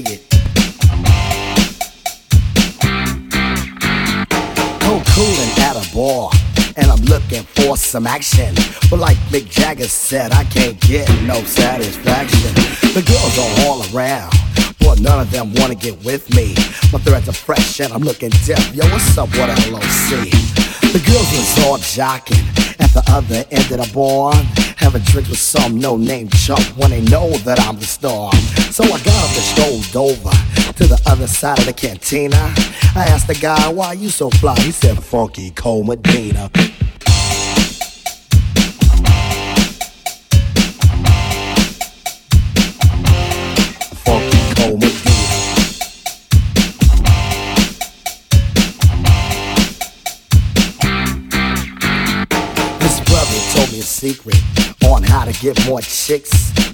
dig it. Cold cooling at a bar, and I'm looking for some action. But like Mick Jagger said, I can't get no satisfaction. The girls are all around. But none of them wanna get with me. My threads are fresh and I'm looking def. Yo, what's up, what LOC? The girls was all jocking at the other end of the bar. Having drinks with some no-name chump when they know that I'm the star. So I got up and strolled over to the other side of the cantina. I asked the guy, why you so fly? He said, Funky Cold Medina. Funky Cold Medina. This brother told me a secret on how to get more chicks.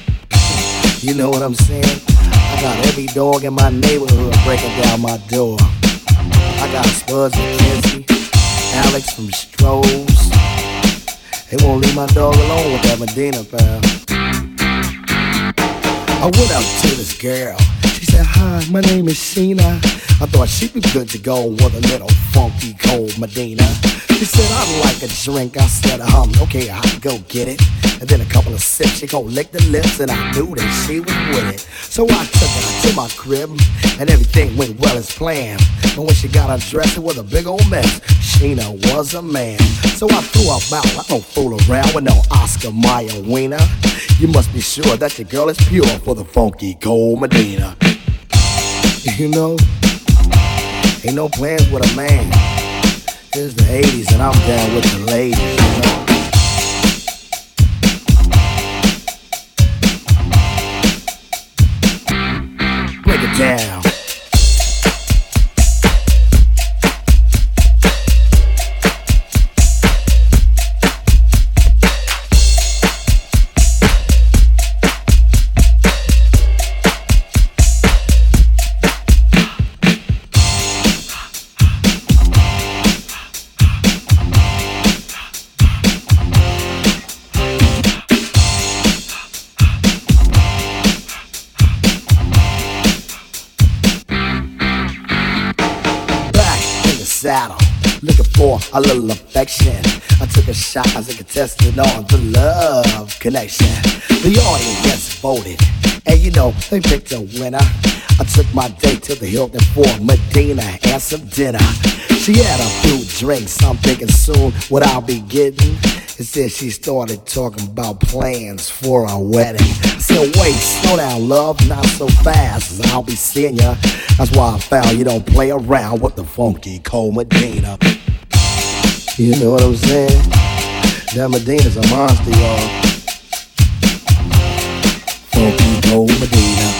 You know what I'm saying? I got every dog in my neighborhood breaking down my door. I got Spuds MacKenzie, Alex from Stroh's. They won't leave my dog alone with that Medina, pal. I went up to this girl. She said, Hi, my name is Sheena. I thought she'd be good to go with a little funky cold Medina. She said, I'd like a drink. I said, um, okay, I'll go get it. And then a couple of sips, she gon' lick the lips, and I knew that she was with it. So I took her to my crib, and everything went well as planned. But when she got undressed, it was a big old mess. Sheena was a man. So I threw her out. I don't fool around with no Oscar Mayer wiener. You must be sure that your girl is pure for the funky cold Medina. You know, ain't no plans with a man. It's the 80s and I'm down with the ladies, you know. Break it down. Saddle, looking for a little affection. I took a shot as a contestant on the love connection. The audience voted, and you know they picked a winner. I took my date to the Hilton for Medina and some dinner. She had a few drinks, I'm thinking soon what I'll be getting. Instead, she started talking about plans for our wedding. Said, wait, slow down, love, not so fast, I'll be seeing ya. That's why I found you don't play around with the funky cold Medina. You know what I'm saying? That Medina's a monster, y'all. Funky cold Medina.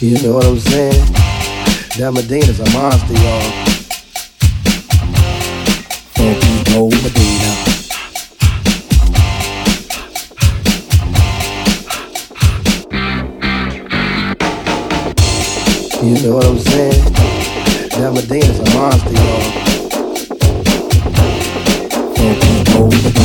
You know what I'm saying? That Medina's a monster, y'all. Funky cold Medina. You know what I'm saying? That Medina's a monster, y'all. Funky cold Medina.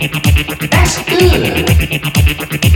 That's good.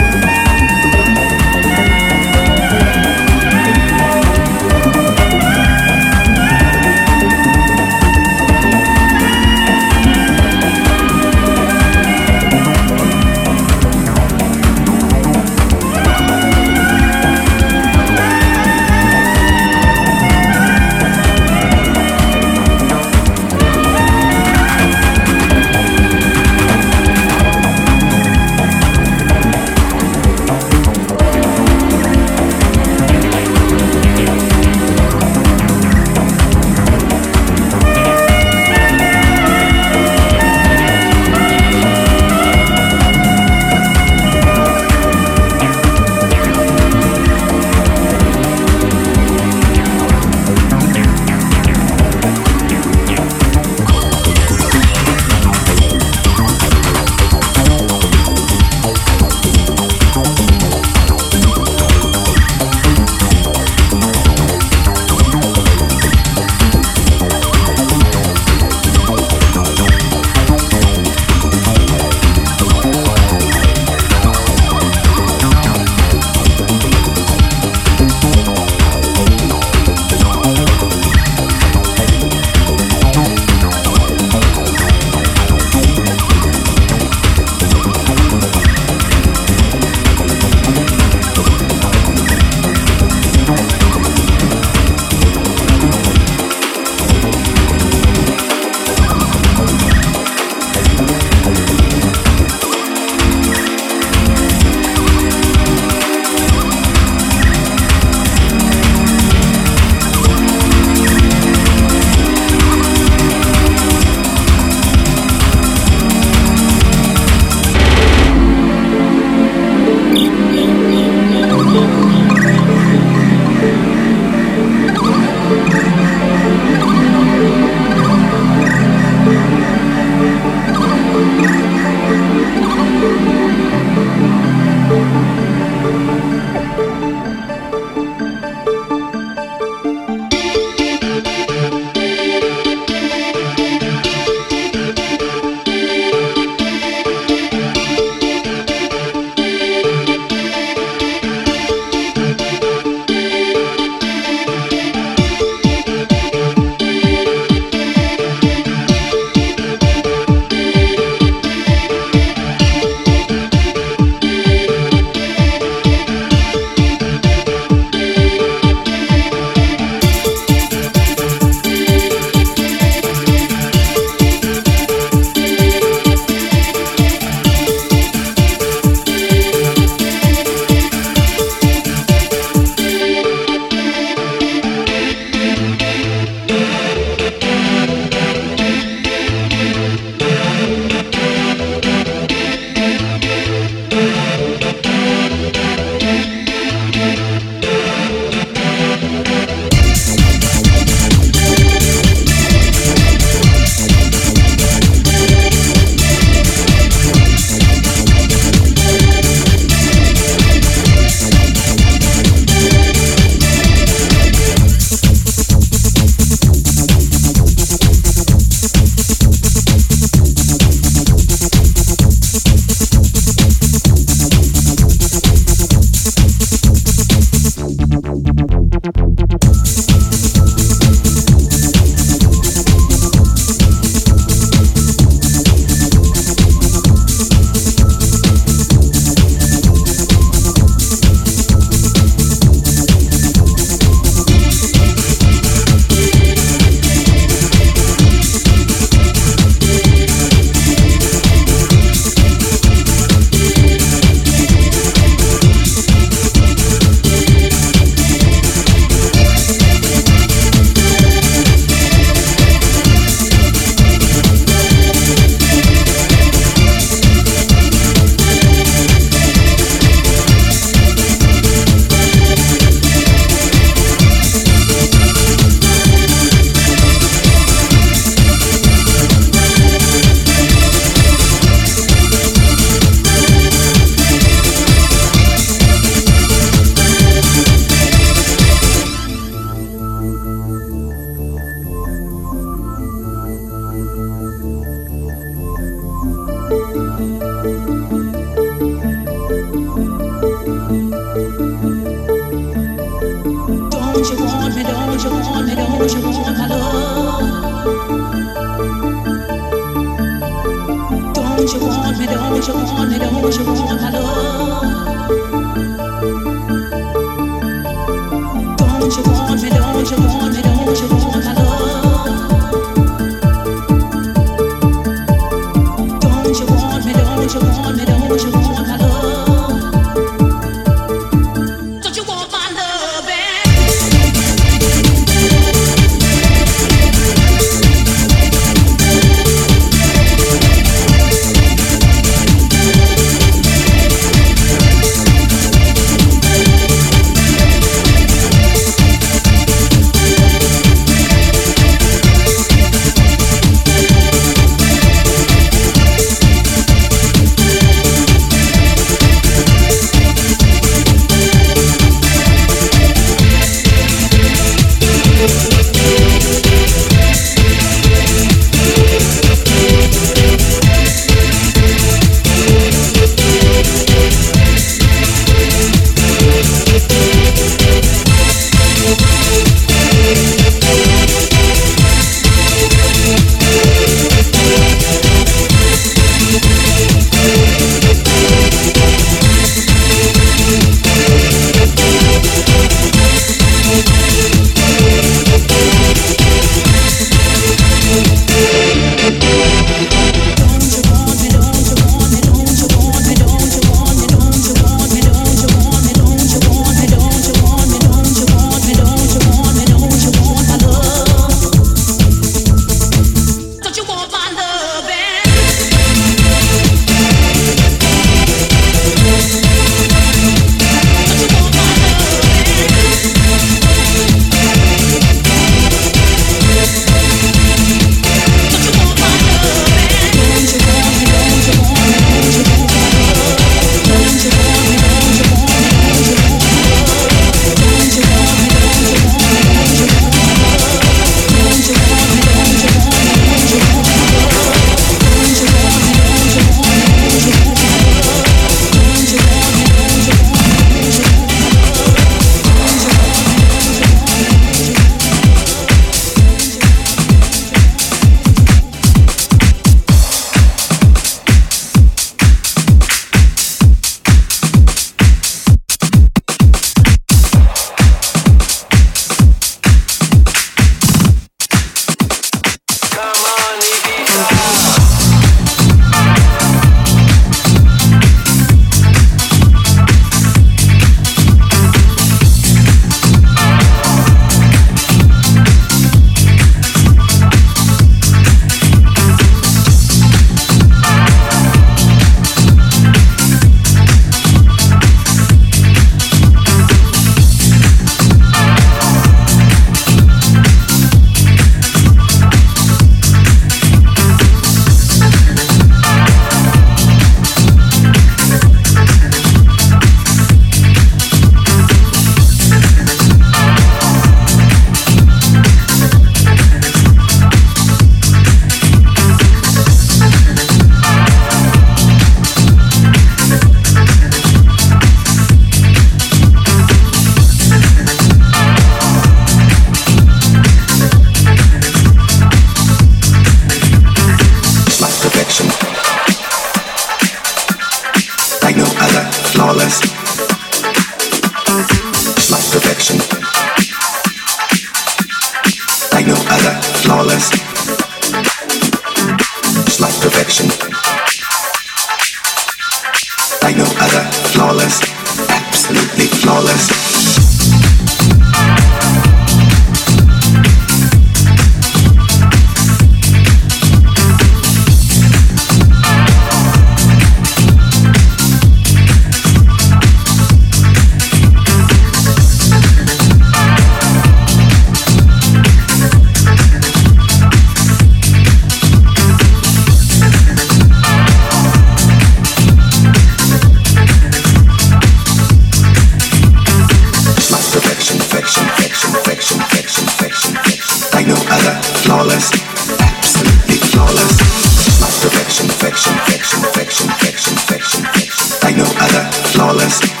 Perfection, perfection, perfection, perfection. Like no other, flawless,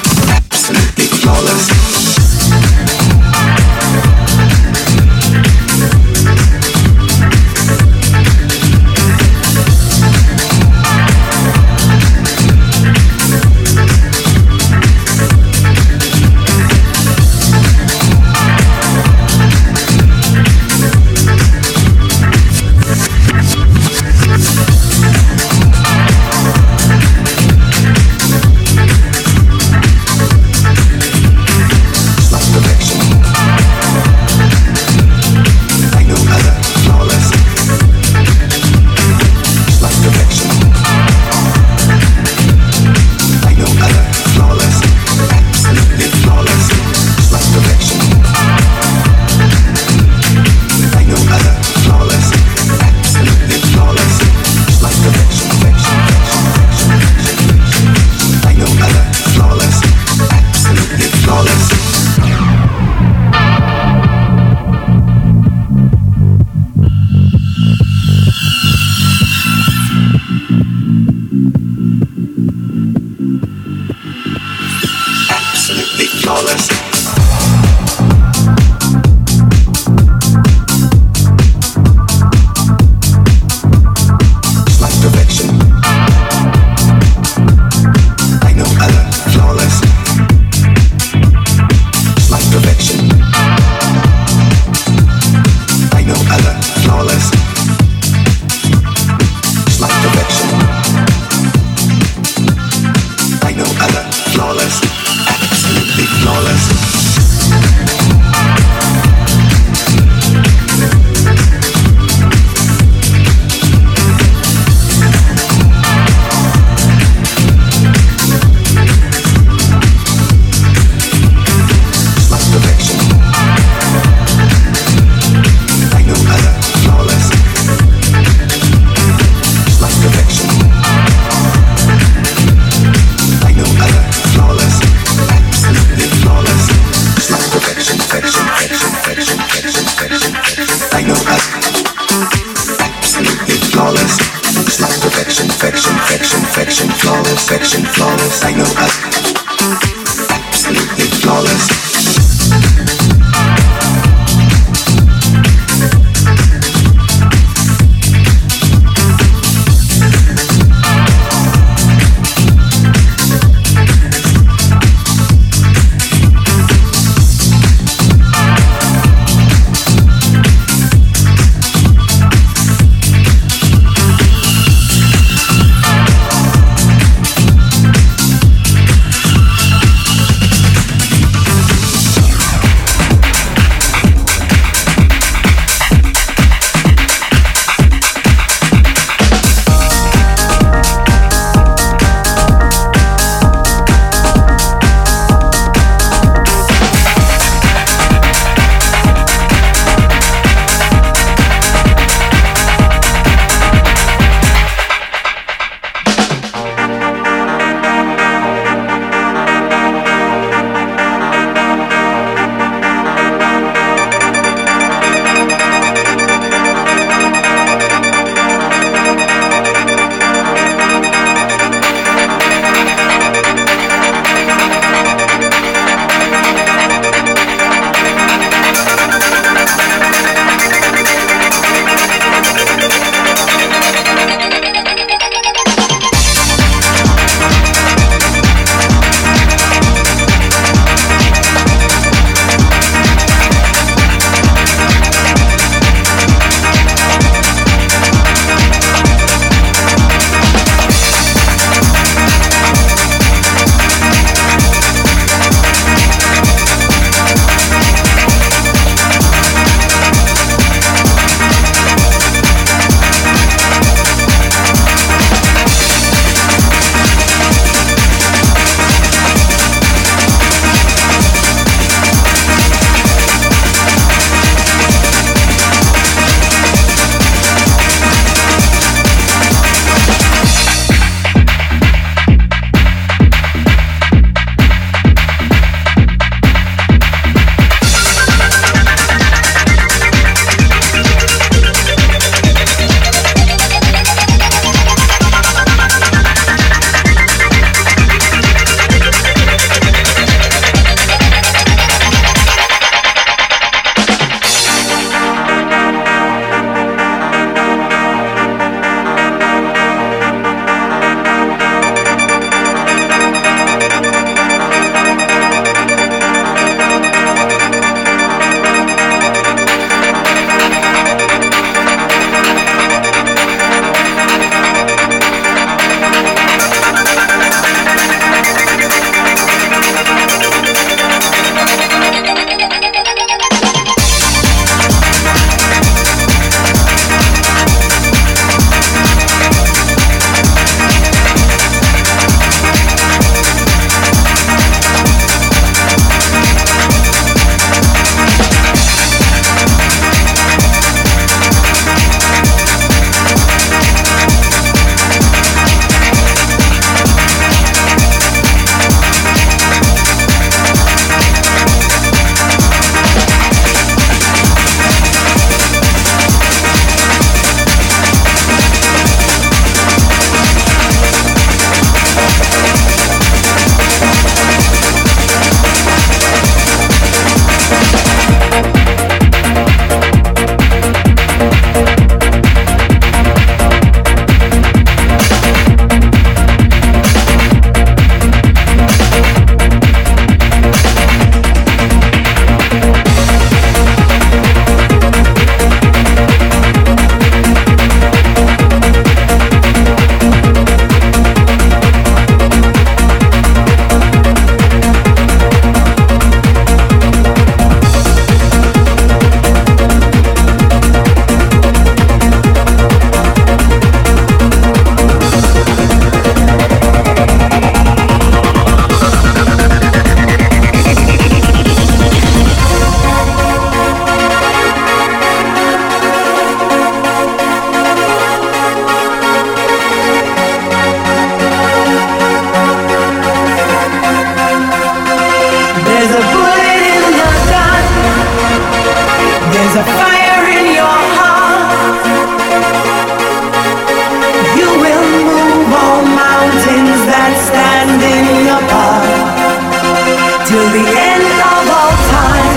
till the end of all time.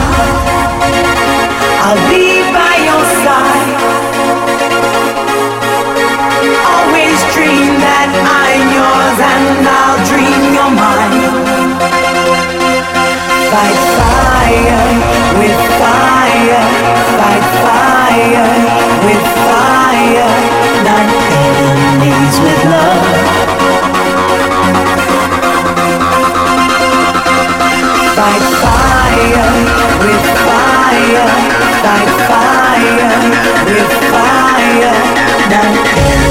I'll be by your side. Always dream that I'm yours and I'll dream you're mine. Fight fire with fire, fight fire. fire, like fire, with fire. Now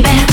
baby